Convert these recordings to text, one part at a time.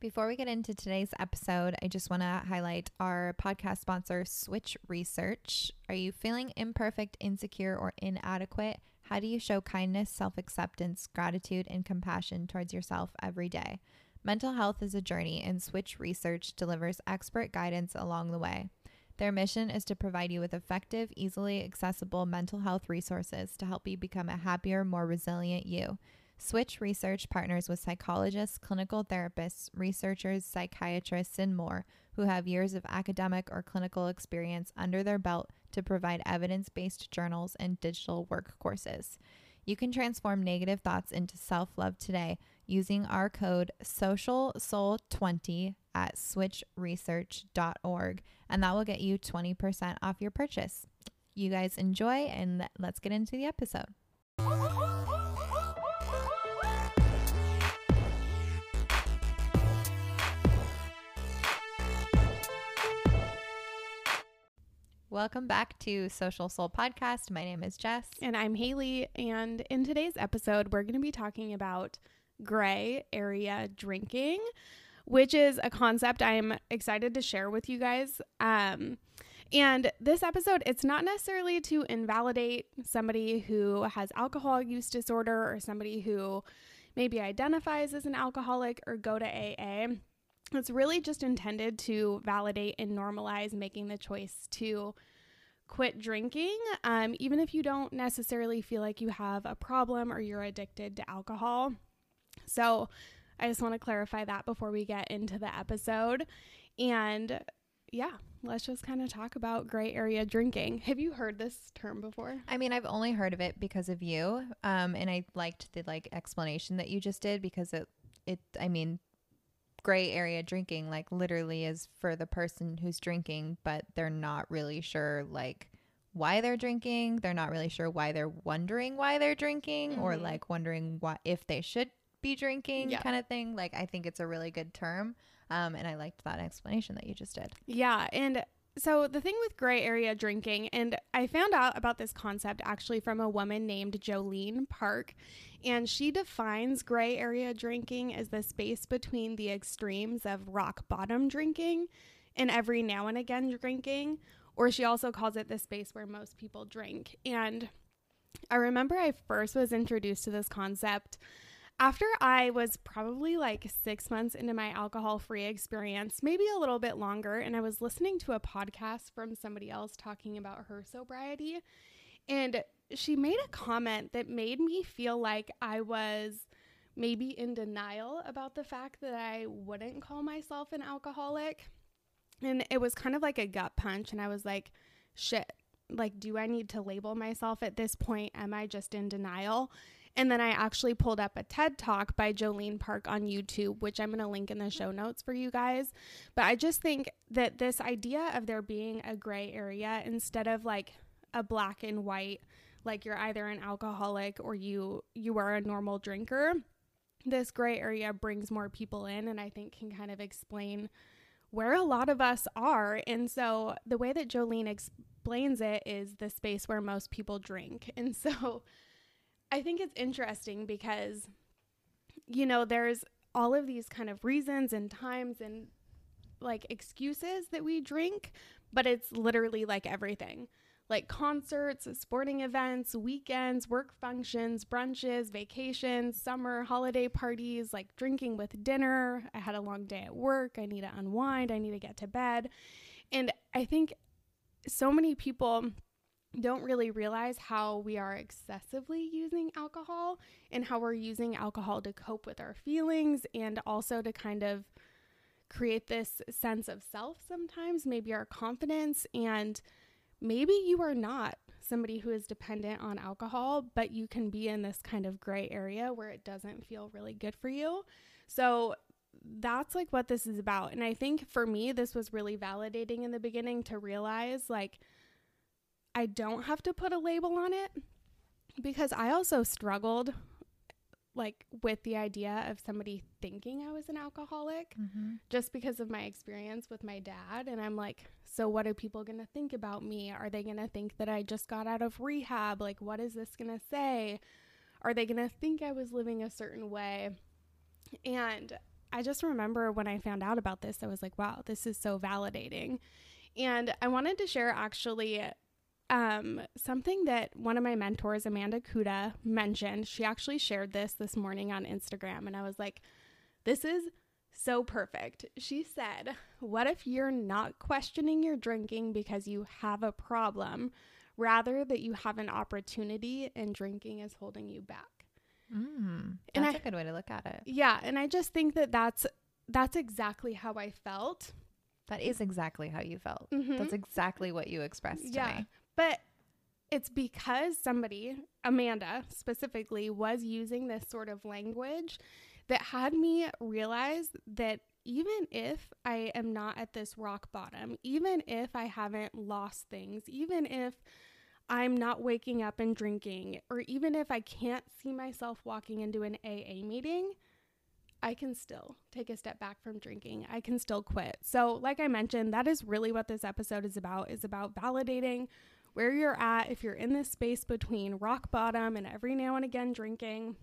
Before we get into today's episode, I just want to highlight our podcast sponsor, Switch Research. Are you feeling imperfect, insecure, or inadequate? How do you show kindness, self acceptance, gratitude, and compassion towards yourself every day? Mental health is a journey, and Switch Research delivers expert guidance along the way. Their mission is to provide you with effective, easily accessible mental health resources to help you become a happier, more resilient you. Switch Research partners with psychologists, clinical therapists, researchers, psychiatrists, and more who have years of academic or clinical experience under their belt to provide evidence based journals and digital work courses. You can transform negative thoughts into self love today using our code SOCIALSOUL20 at switchresearch.org, and that will get you 20% off your purchase. You guys enjoy, and let's get into the episode. Welcome back to Social Soul Podcast. My name is Jess. And I'm Haley. And in today's episode, we're going to be talking about gray area drinking, which is a concept I'm excited to share with you guys. Um, and this episode, it's not necessarily to invalidate somebody who has alcohol use disorder or somebody who maybe identifies as an alcoholic or go to AA. It's really just intended to validate and normalize making the choice to quit drinking, um, even if you don't necessarily feel like you have a problem or you're addicted to alcohol. So, I just want to clarify that before we get into the episode. And yeah, let's just kind of talk about gray area drinking. Have you heard this term before? I mean, I've only heard of it because of you. Um, and I liked the like explanation that you just did because it, it, I mean, gray area drinking like literally is for the person who's drinking but they're not really sure like why they're drinking they're not really sure why they're wondering why they're drinking mm-hmm. or like wondering what if they should be drinking yeah. kind of thing like i think it's a really good term um, and i liked that explanation that you just did yeah and so the thing with gray area drinking and i found out about this concept actually from a woman named jolene park and she defines gray area drinking as the space between the extremes of rock bottom drinking and every now and again drinking, or she also calls it the space where most people drink. And I remember I first was introduced to this concept after I was probably like six months into my alcohol free experience, maybe a little bit longer, and I was listening to a podcast from somebody else talking about her sobriety. And she made a comment that made me feel like I was maybe in denial about the fact that I wouldn't call myself an alcoholic. And it was kind of like a gut punch. And I was like, shit, like, do I need to label myself at this point? Am I just in denial? And then I actually pulled up a TED talk by Jolene Park on YouTube, which I'm going to link in the show notes for you guys. But I just think that this idea of there being a gray area instead of like a black and white like you're either an alcoholic or you you are a normal drinker this gray area brings more people in and i think can kind of explain where a lot of us are and so the way that jolene explains it is the space where most people drink and so i think it's interesting because you know there's all of these kind of reasons and times and like excuses that we drink but it's literally like everything like concerts, sporting events, weekends, work functions, brunches, vacations, summer, holiday parties, like drinking with dinner. I had a long day at work. I need to unwind. I need to get to bed. And I think so many people don't really realize how we are excessively using alcohol and how we're using alcohol to cope with our feelings and also to kind of create this sense of self sometimes, maybe our confidence and maybe you are not somebody who is dependent on alcohol, but you can be in this kind of gray area where it doesn't feel really good for you. So that's like what this is about. And I think for me, this was really validating in the beginning to realize like I don't have to put a label on it because I also struggled like with the idea of somebody thinking I was an alcoholic mm-hmm. just because of my experience with my dad. And I'm like, so what are people going to think about me? Are they going to think that I just got out of rehab? Like, what is this going to say? Are they going to think I was living a certain way? And I just remember when I found out about this, I was like, wow, this is so validating. And I wanted to share actually um, something that one of my mentors, Amanda Kuda, mentioned. She actually shared this this morning on Instagram, and I was like, this is so perfect. She said, What if you're not questioning your drinking because you have a problem, rather that you have an opportunity and drinking is holding you back? Mm, that's and a good way to look at it. Yeah, and I just think that that's that's exactly how I felt. That is exactly how you felt. Mm-hmm. That's exactly what you expressed yeah, to me. But it's because somebody, Amanda specifically, was using this sort of language that had me realize that even if I am not at this rock bottom, even if I haven't lost things, even if I'm not waking up and drinking, or even if I can't see myself walking into an AA meeting, I can still take a step back from drinking. I can still quit. So, like I mentioned, that is really what this episode is about is about validating where you're at if you're in this space between rock bottom and every now and again drinking.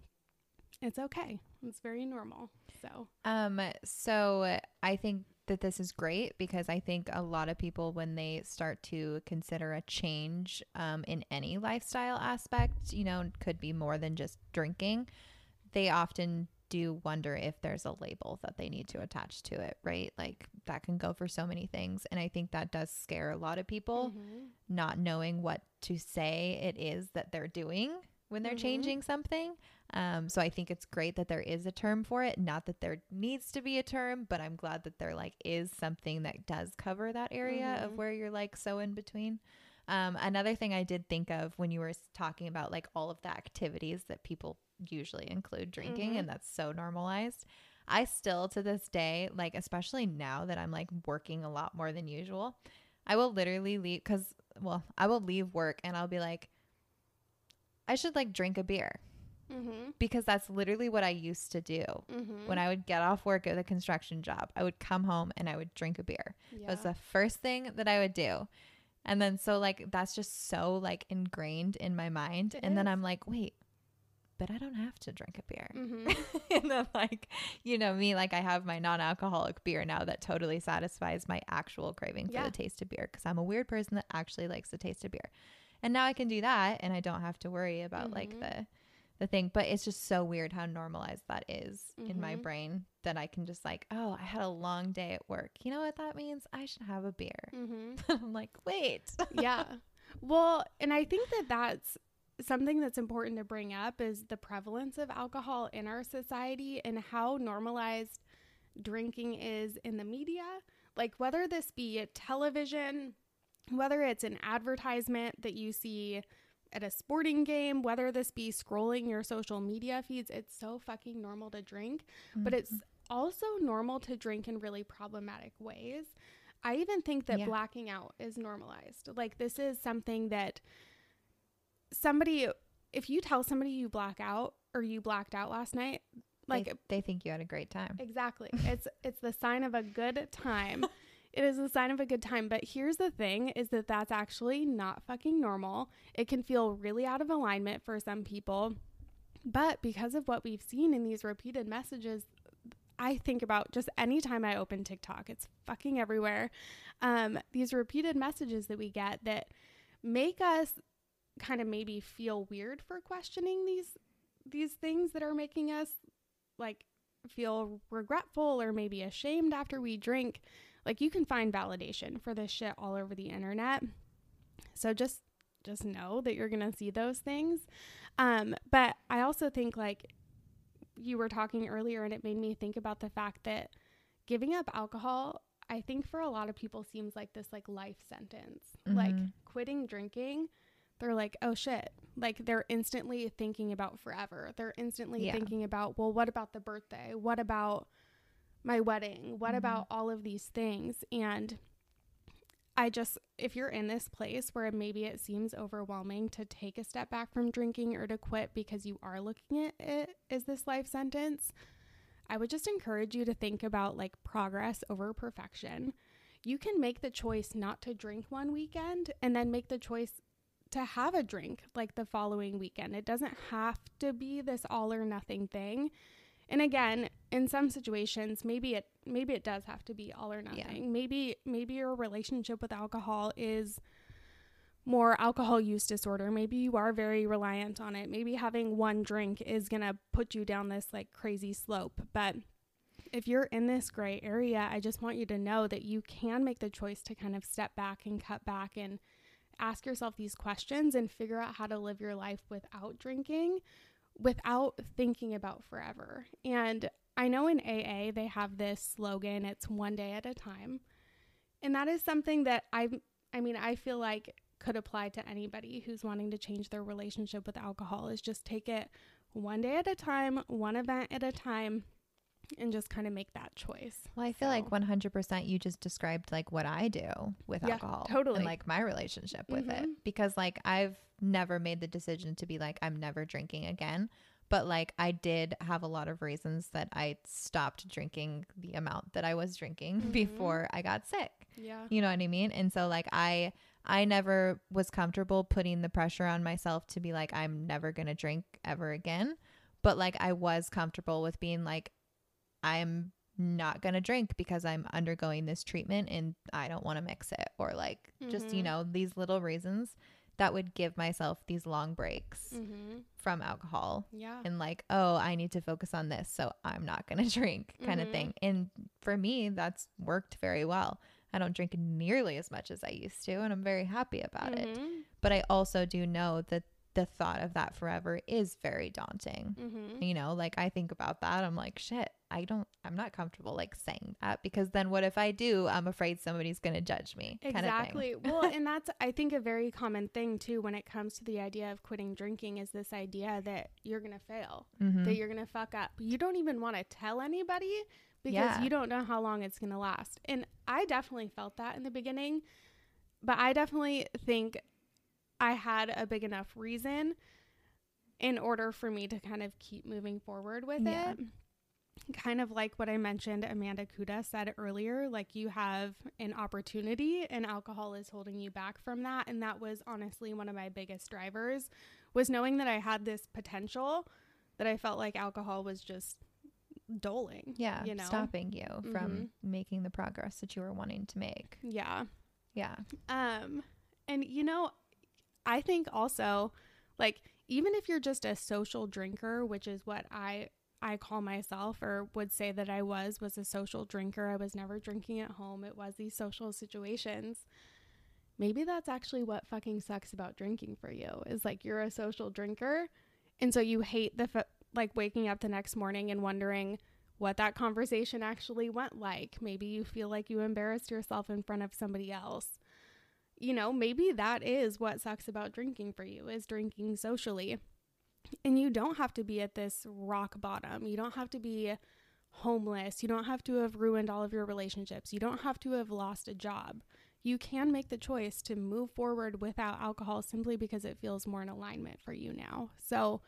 It's okay. It's very normal. So, um so I think that this is great because I think a lot of people, when they start to consider a change um, in any lifestyle aspect, you know, could be more than just drinking, they often do wonder if there's a label that they need to attach to it, right? Like that can go for so many things. And I think that does scare a lot of people, mm-hmm. not knowing what to say it is that they're doing when they're mm-hmm. changing something. Um, so I think it's great that there is a term for it. Not that there needs to be a term, but I'm glad that there like is something that does cover that area mm-hmm. of where you're like so in between. Um, another thing I did think of when you were talking about like all of the activities that people usually include drinking, mm-hmm. and that's so normalized. I still to this day, like, especially now that I'm like working a lot more than usual, I will literally leave because, well, I will leave work and I'll be like, I should like drink a beer. Mm-hmm. Because that's literally what I used to do. Mm-hmm. When I would get off work at a construction job, I would come home and I would drink a beer. Yeah. It was the first thing that I would do. And then so like that's just so like ingrained in my mind. It and is. then I'm like, wait, but I don't have to drink a beer. Mm-hmm. and then like, you know, me like I have my non-alcoholic beer now that totally satisfies my actual craving yeah. for the taste of beer because I'm a weird person that actually likes the taste of beer. And now I can do that and I don't have to worry about mm-hmm. like the the thing, but it's just so weird how normalized that is mm-hmm. in my mm-hmm. brain that I can just like, oh, I had a long day at work. You know what that means? I should have a beer. Mm-hmm. I'm like, wait. yeah. Well, and I think that that's something that's important to bring up is the prevalence of alcohol in our society and how normalized drinking is in the media. Like whether this be television, whether it's an advertisement that you see at a sporting game, whether this be scrolling your social media feeds, it's so fucking normal to drink, mm-hmm. but it's also normal to drink in really problematic ways. I even think that yeah. blacking out is normalized. Like, this is something that somebody, if you tell somebody you black out or you blacked out last night, like they, they think you had a great time. Exactly. it's it's the sign of a good time. It is a sign of a good time. But here's the thing is that that's actually not fucking normal. It can feel really out of alignment for some people. But because of what we've seen in these repeated messages, I think about just anytime I open TikTok, it's fucking everywhere. Um, these repeated messages that we get that make us kind of maybe feel weird for questioning these these things that are making us like feel regretful or maybe ashamed after we drink like you can find validation for this shit all over the internet. So just just know that you're going to see those things. Um but I also think like you were talking earlier and it made me think about the fact that giving up alcohol I think for a lot of people seems like this like life sentence. Mm-hmm. Like quitting drinking, they're like, "Oh shit." Like they're instantly thinking about forever. They're instantly yeah. thinking about, "Well, what about the birthday? What about my wedding? What mm-hmm. about all of these things? And I just, if you're in this place where maybe it seems overwhelming to take a step back from drinking or to quit because you are looking at it as this life sentence, I would just encourage you to think about like progress over perfection. You can make the choice not to drink one weekend and then make the choice to have a drink like the following weekend. It doesn't have to be this all or nothing thing. And again, in some situations, maybe it maybe it does have to be all or nothing. Yeah. Maybe maybe your relationship with alcohol is more alcohol use disorder. Maybe you are very reliant on it. Maybe having one drink is going to put you down this like crazy slope. But if you're in this gray area, I just want you to know that you can make the choice to kind of step back and cut back and ask yourself these questions and figure out how to live your life without drinking, without thinking about forever. And I know in AA they have this slogan, it's one day at a time. And that is something that I I mean, I feel like could apply to anybody who's wanting to change their relationship with alcohol is just take it one day at a time, one event at a time and just kind of make that choice. Well, I feel So- like 100% you just described like what I do with Yeah, alcohol. totally. And like my relationship with it. Mhm. Because like I've never made the decision to be like, I'm never drinking again. But like I did have a lot of reasons that I stopped drinking the amount that I was drinking Mhm. before I got sick. Yeah. You know what I mean? And so like I I never was comfortable putting the pressure on myself to be like I'm never going to drink ever again. But like I was comfortable with being like I'm not going to drink because I'm undergoing this treatment and I don't want to mix it or like just you Mhm. know these little reasons that would give myself these long breaks Mhm. from alcohol Yeah. and like oh i need to focus on this so i'm not going to drink kind of Mhm. thing and for me that's worked very well i don't drink nearly as much as i used to and i'm very happy about it Mhm. but i also do know that the thought of that forever is very daunting Mhm. you know like i think about that i'm like shit i don't i'm not comfortable like saying that because then what if i do i'm afraid somebody's going to judge me kind of thing Exactly. well, and that's I think a very common thing too when it comes to the idea of quitting drinking is this idea that you're going to fail, Mhm. that you're going to fuck up. You don't even want to tell anybody because Yeah. you don't know how long it's going to last. And I definitely felt that in the beginning, but I definitely think I had a big enough reason in order for me to kind of keep moving forward with Yeah. it. Kind of like what I mentioned, Amanda Kuda said earlier, like you have an opportunity and alcohol is holding you back from that. And that was honestly one of my biggest drivers was knowing that I had this potential that I felt like alcohol was just doling. yeah You know? stopping you from Mhm. making the progress that you were wanting to make Yeah. yeah Um, and you know, I think also, like, even if you're just a social drinker, which is what I I call myself or would say that I was was a social drinker. I was never drinking at home. It was these social situations. Maybe that's actually what fucking sucks about drinking for you. Is like you're a social drinker and so you hate the f- like waking up the next morning and wondering what that conversation actually went like. Maybe you feel like you embarrassed yourself in front of somebody else you know, maybe that is what sucks about drinking for you is drinking socially. And you don't have to be at this rock bottom. You don't have to be homeless. You don't have to have ruined all of your relationships. You don't have to have lost a job. You can make the choice to move forward without alcohol simply because it feels more in alignment for you now. So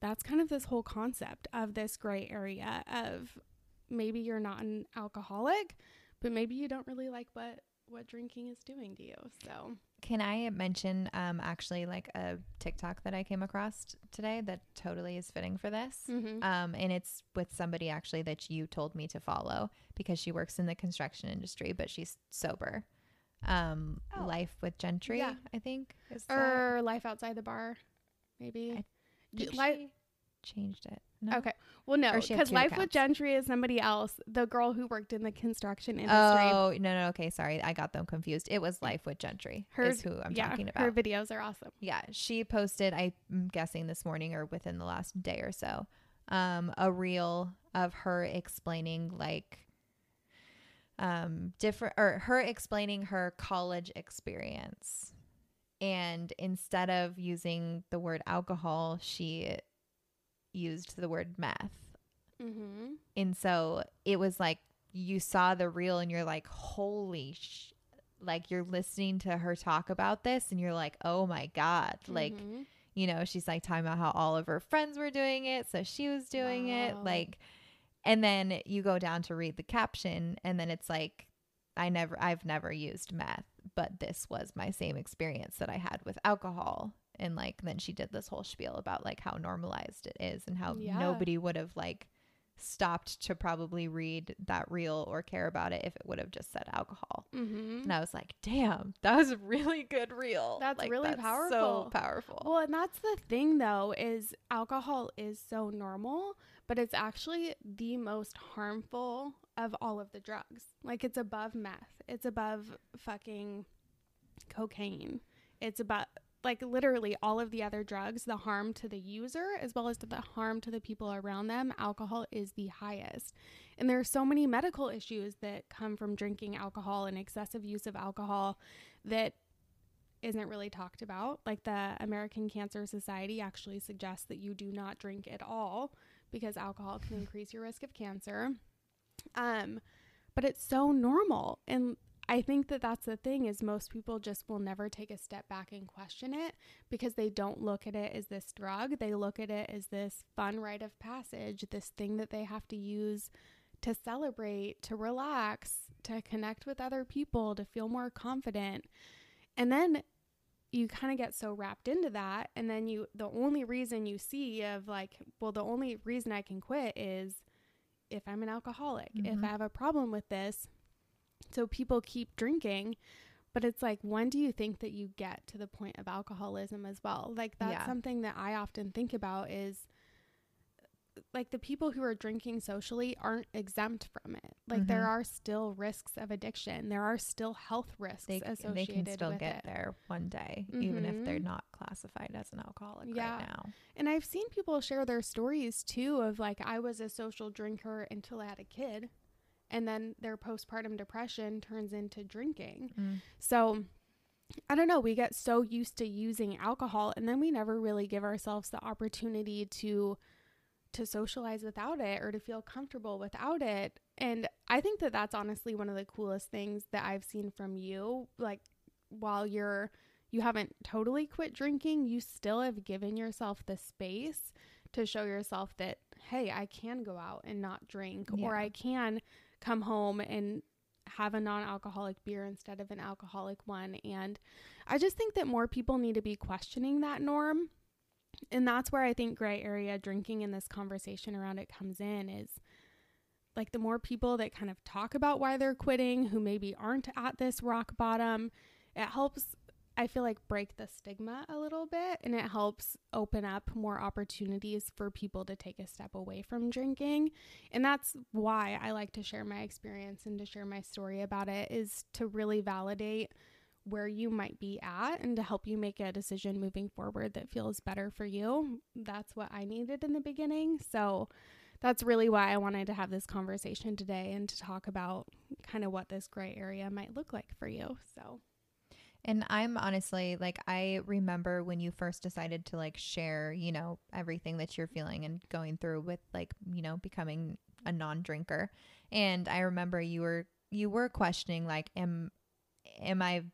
that's kind of this whole concept of this gray area of maybe you're not an alcoholic, but maybe you don't really like what what drinking is doing to you. So, Can I mention um actually like a TikTok that I came across t- today that totally is fitting for this? Mhm. Um and it's with somebody actually that you told me to follow because she works in the construction industry but she's sober. Um Oh. Life with Gentry, Yeah. I think. Is that- or life outside the bar, maybe. I D- think li- she changed it. No? Okay. Well, no, Or she had because Life with. Gentry is somebody else. The girl who worked in the construction industry. Oh, no, no, okay, sorry. I got them confused. It was Life with Gentry. Her- is who I'm yeah, talking about. Her videos are awesome. yeah, she posted, I'm guessing this morning or within the last day or so, um, a reel of her explaining like um different or her explaining her college experience. And instead of using the word alcohol, she used the word meth. Mm-hmm. And so it was like you saw the reel and you're like, holy sh-. Like you're listening to her talk about this and you're like, oh my God. Like, Mm-hmm. you know, she's like talking about how all of her friends were doing it. So she was doing it. Like, and then you go down to read the caption and then it's like, I never, I've never used meth, but this was my same experience that I had with alcohol. And like, then she did this whole spiel about like how normalized it is and how Yeah. nobody would have like stopped to probably read that reel or care about it if it would have just said alcohol. Mm-hmm. And I was like, damn, that was a really good reel. That's Like, really So powerful. powerful. Well, and that's the thing though is alcohol is so normal, but it's actually the most harmful of all of the drugs. Like it's above meth. It's above fucking cocaine. It's about like literally all of the other drugs, the harm to the user as well as to the harm to the people around them, alcohol is the highest. And there are so many medical issues that come from drinking alcohol and excessive use of alcohol that isn't really talked about. Like the American Cancer Society actually suggests that you do not drink at all because alcohol can increase your risk of cancer. Um, but it's so normal, and I think that that's the thing is most people just will never take a step back and question it because they don't look at it as this drug. They look at it as this fun rite of passage, this thing that they have to use to celebrate, to relax, to connect with other people, to feel more confident. And then you kind of get so wrapped into that and then you the only reason you see of like well the only reason I can quit is if I'm an alcoholic, if Mhm. I have a problem with this. So people keep drinking, but it's like when do you think that you get to the point of alcoholism as well? Like that's Yeah. something that I often think about is like the people who are drinking socially aren't exempt from it. Like there Mhm. are still risks of addiction. There are still health risks they, associated they can still with get it. there one day, even if they're Mhm. not classified as an alcoholic Yeah. right now. And I've seen people share their stories too of like I was a social drinker until I had a kid and then their postpartum depression turns into drinking. Mm. So I don't know, we get so used to using alcohol and then we never really give ourselves the opportunity to to socialize without it or to feel comfortable without it. And I think that that's honestly one of the coolest things that I've seen from you like while you're you haven't totally quit drinking, you still have given yourself the space to show yourself that hey, I can go out and not drink or I can come home and have a non-alcoholic beer instead of an alcoholic one and I just think that more people need to be questioning that norm. And that's where I think gray area drinking in this conversation around it comes in is like the more people that kind of talk about why they're quitting who maybe aren't at this rock bottom, it helps I feel like break the stigma a little bit and it helps open up more opportunities for people to take a step away from drinking. And that's why I like to share my experience and to share my story about it is to really validate where you might be at and to help you make a decision moving forward that feels better for you. That's what I needed in the beginning. So that's really why I wanted to have this conversation today and to talk about kind of what this gray area might look like for you. So And I'm honestly like I remember when you first decided to like share, you know, everything that you're feeling and going through with like, you know, becoming a non-drinker. And I remember you were you were questioning like am am I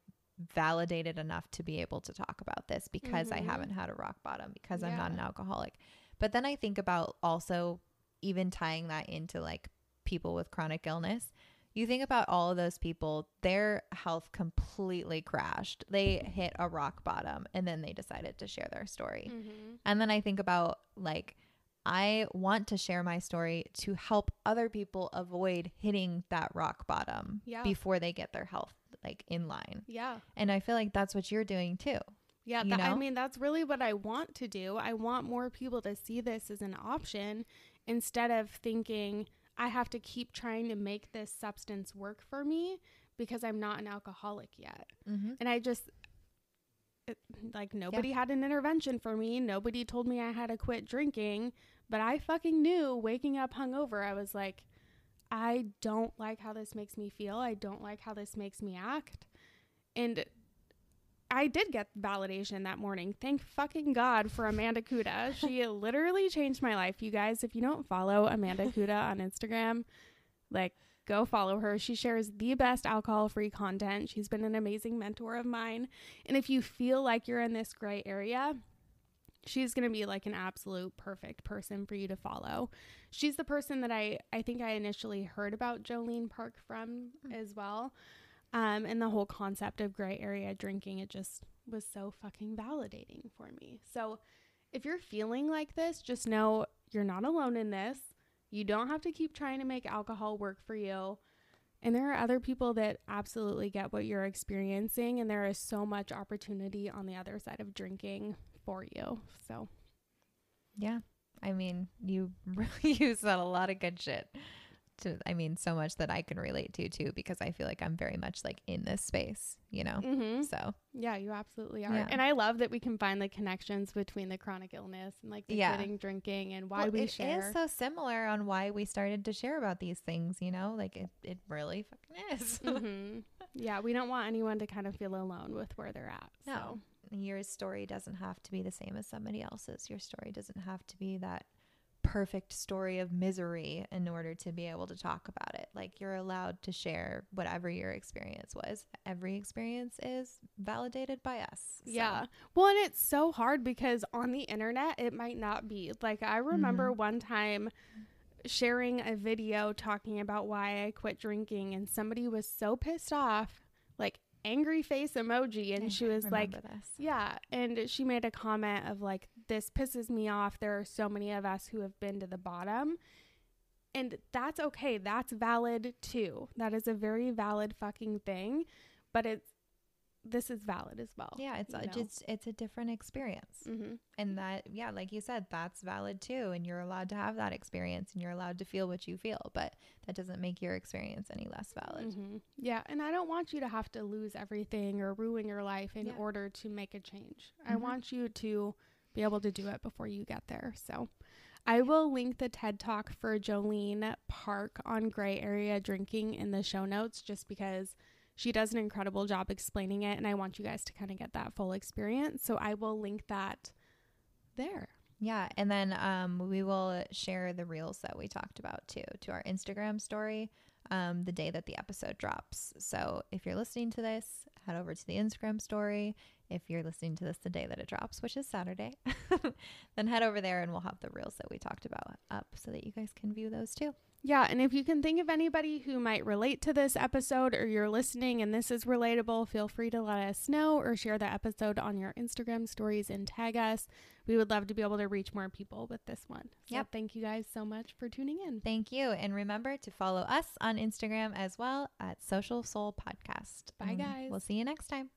validated enough to be able to talk about this because I Mhm. haven't had a rock bottom because I'm not an alcoholic. But then I think about also even tying that into like people with chronic illness you think about all of those people, their health completely crashed. They hit a rock bottom and then they decided to share their story. mm-hmm. And then I think about like, I want to share my story to help other people avoid hitting that rock bottom Yeah. before they get their health like in line. yeah. And I feel like that's what you're doing too. Yeah, that, I mean, that's really what I want to do. I want more people to see this as an option instead of thinking I have to keep trying to make this substance work for me because I'm not an alcoholic yet. Mm-hmm. And I just, it, like, nobody had an intervention for me. Nobody told me I had to quit drinking. But I fucking knew waking up hungover, I was like, I don't like how this makes me feel. I don't like how this makes me act. And I did get validation that morning. Thank fucking God for Amanda Kuda. She literally changed my life. You guys, if you don't follow Amanda Kuda on Instagram, like go follow her. She shares the best alcohol free content. She's been an amazing mentor of mine. And if you feel like you're in this gray area, she's going to be like an absolute perfect person for you to follow. She's the person that I I think I initially heard about Jolene Park from mm. as well. Um, and the whole concept of gray area drinking, it just was so fucking validating for me. So if you're feeling like this, just know you're not alone in this. You don't have to keep trying to make alcohol work for you. And there are other people that absolutely get what you're experiencing, and there is so much opportunity on the other side of drinking for you. So, yeah. I mean, you really use that a lot of good shit. To, I mean, so much that I can relate to too, because I feel like I'm very much like in this space, you know? mm-hmm. So, yeah, you absolutely are. Yeah. And I love that we can find the connections between the chronic illness and like the Yeah. quitting drinking and why Well, we it share. It is so similar on why we started to share about these things, you know? Like it, it really fucking is. hmm Yeah, we don't want anyone to kind of feel alone with where they're at. No. Your story doesn't have to be the same as somebody else's. Your story doesn't have to be that perfect story of misery in order to be able to talk about it. Like you're allowed to share whatever your experience was. Every experience is validated by us. So, yeah. Well, and it's so hard because on the internet, it might not be. Like, I remember Mm-hmm. one time sharing a video talking about why I quit drinking, and somebody was so pissed off, like, angry face emoji. And I she was like, this. Yeah, and she made a comment of like, "This pisses me off. There are so many of us who have been to the bottom." And that's okay. That's valid too. That is a very valid fucking thing, but it's this is valid as well. Yeah, it's a, just it's a different experience. Mhm. And that yeah, like you said, that's valid too and you're allowed to have that experience and you're allowed to feel what you feel, but that doesn't make your experience any less valid. Mhm. Yeah, and I don't want you to have to lose everything or ruin your life in Yeah. order to make a change. I Mhm. want you to be able to do it before you get there. So, I will link the TED Talk for Jolene Park on gray area drinking in the show notes just because she does an incredible job explaining it and I want you guys to kind of get that full experience. So, I will link that there. Yeah, and then um, we will share the reels that we talked about too to our Instagram story um, the day that the episode drops. So if you're listening to this, head over to the Instagram story. If you're listening to this the day that it drops, which is Saturday, then head over there and we'll have the reels that we talked about up so that you guys can view those too. Yeah, and if you can think of anybody who might relate to this episode or you're listening and this is relatable, feel free to let us know or share the episode on your Instagram stories and tag us. We would love to be able to reach more people with this one. So Yep. thank you guys so much for tuning in. Thank you. And remember to follow us on Instagram as well at Social Soul Podcast. Bye, mm. And guys. We'll see you next time.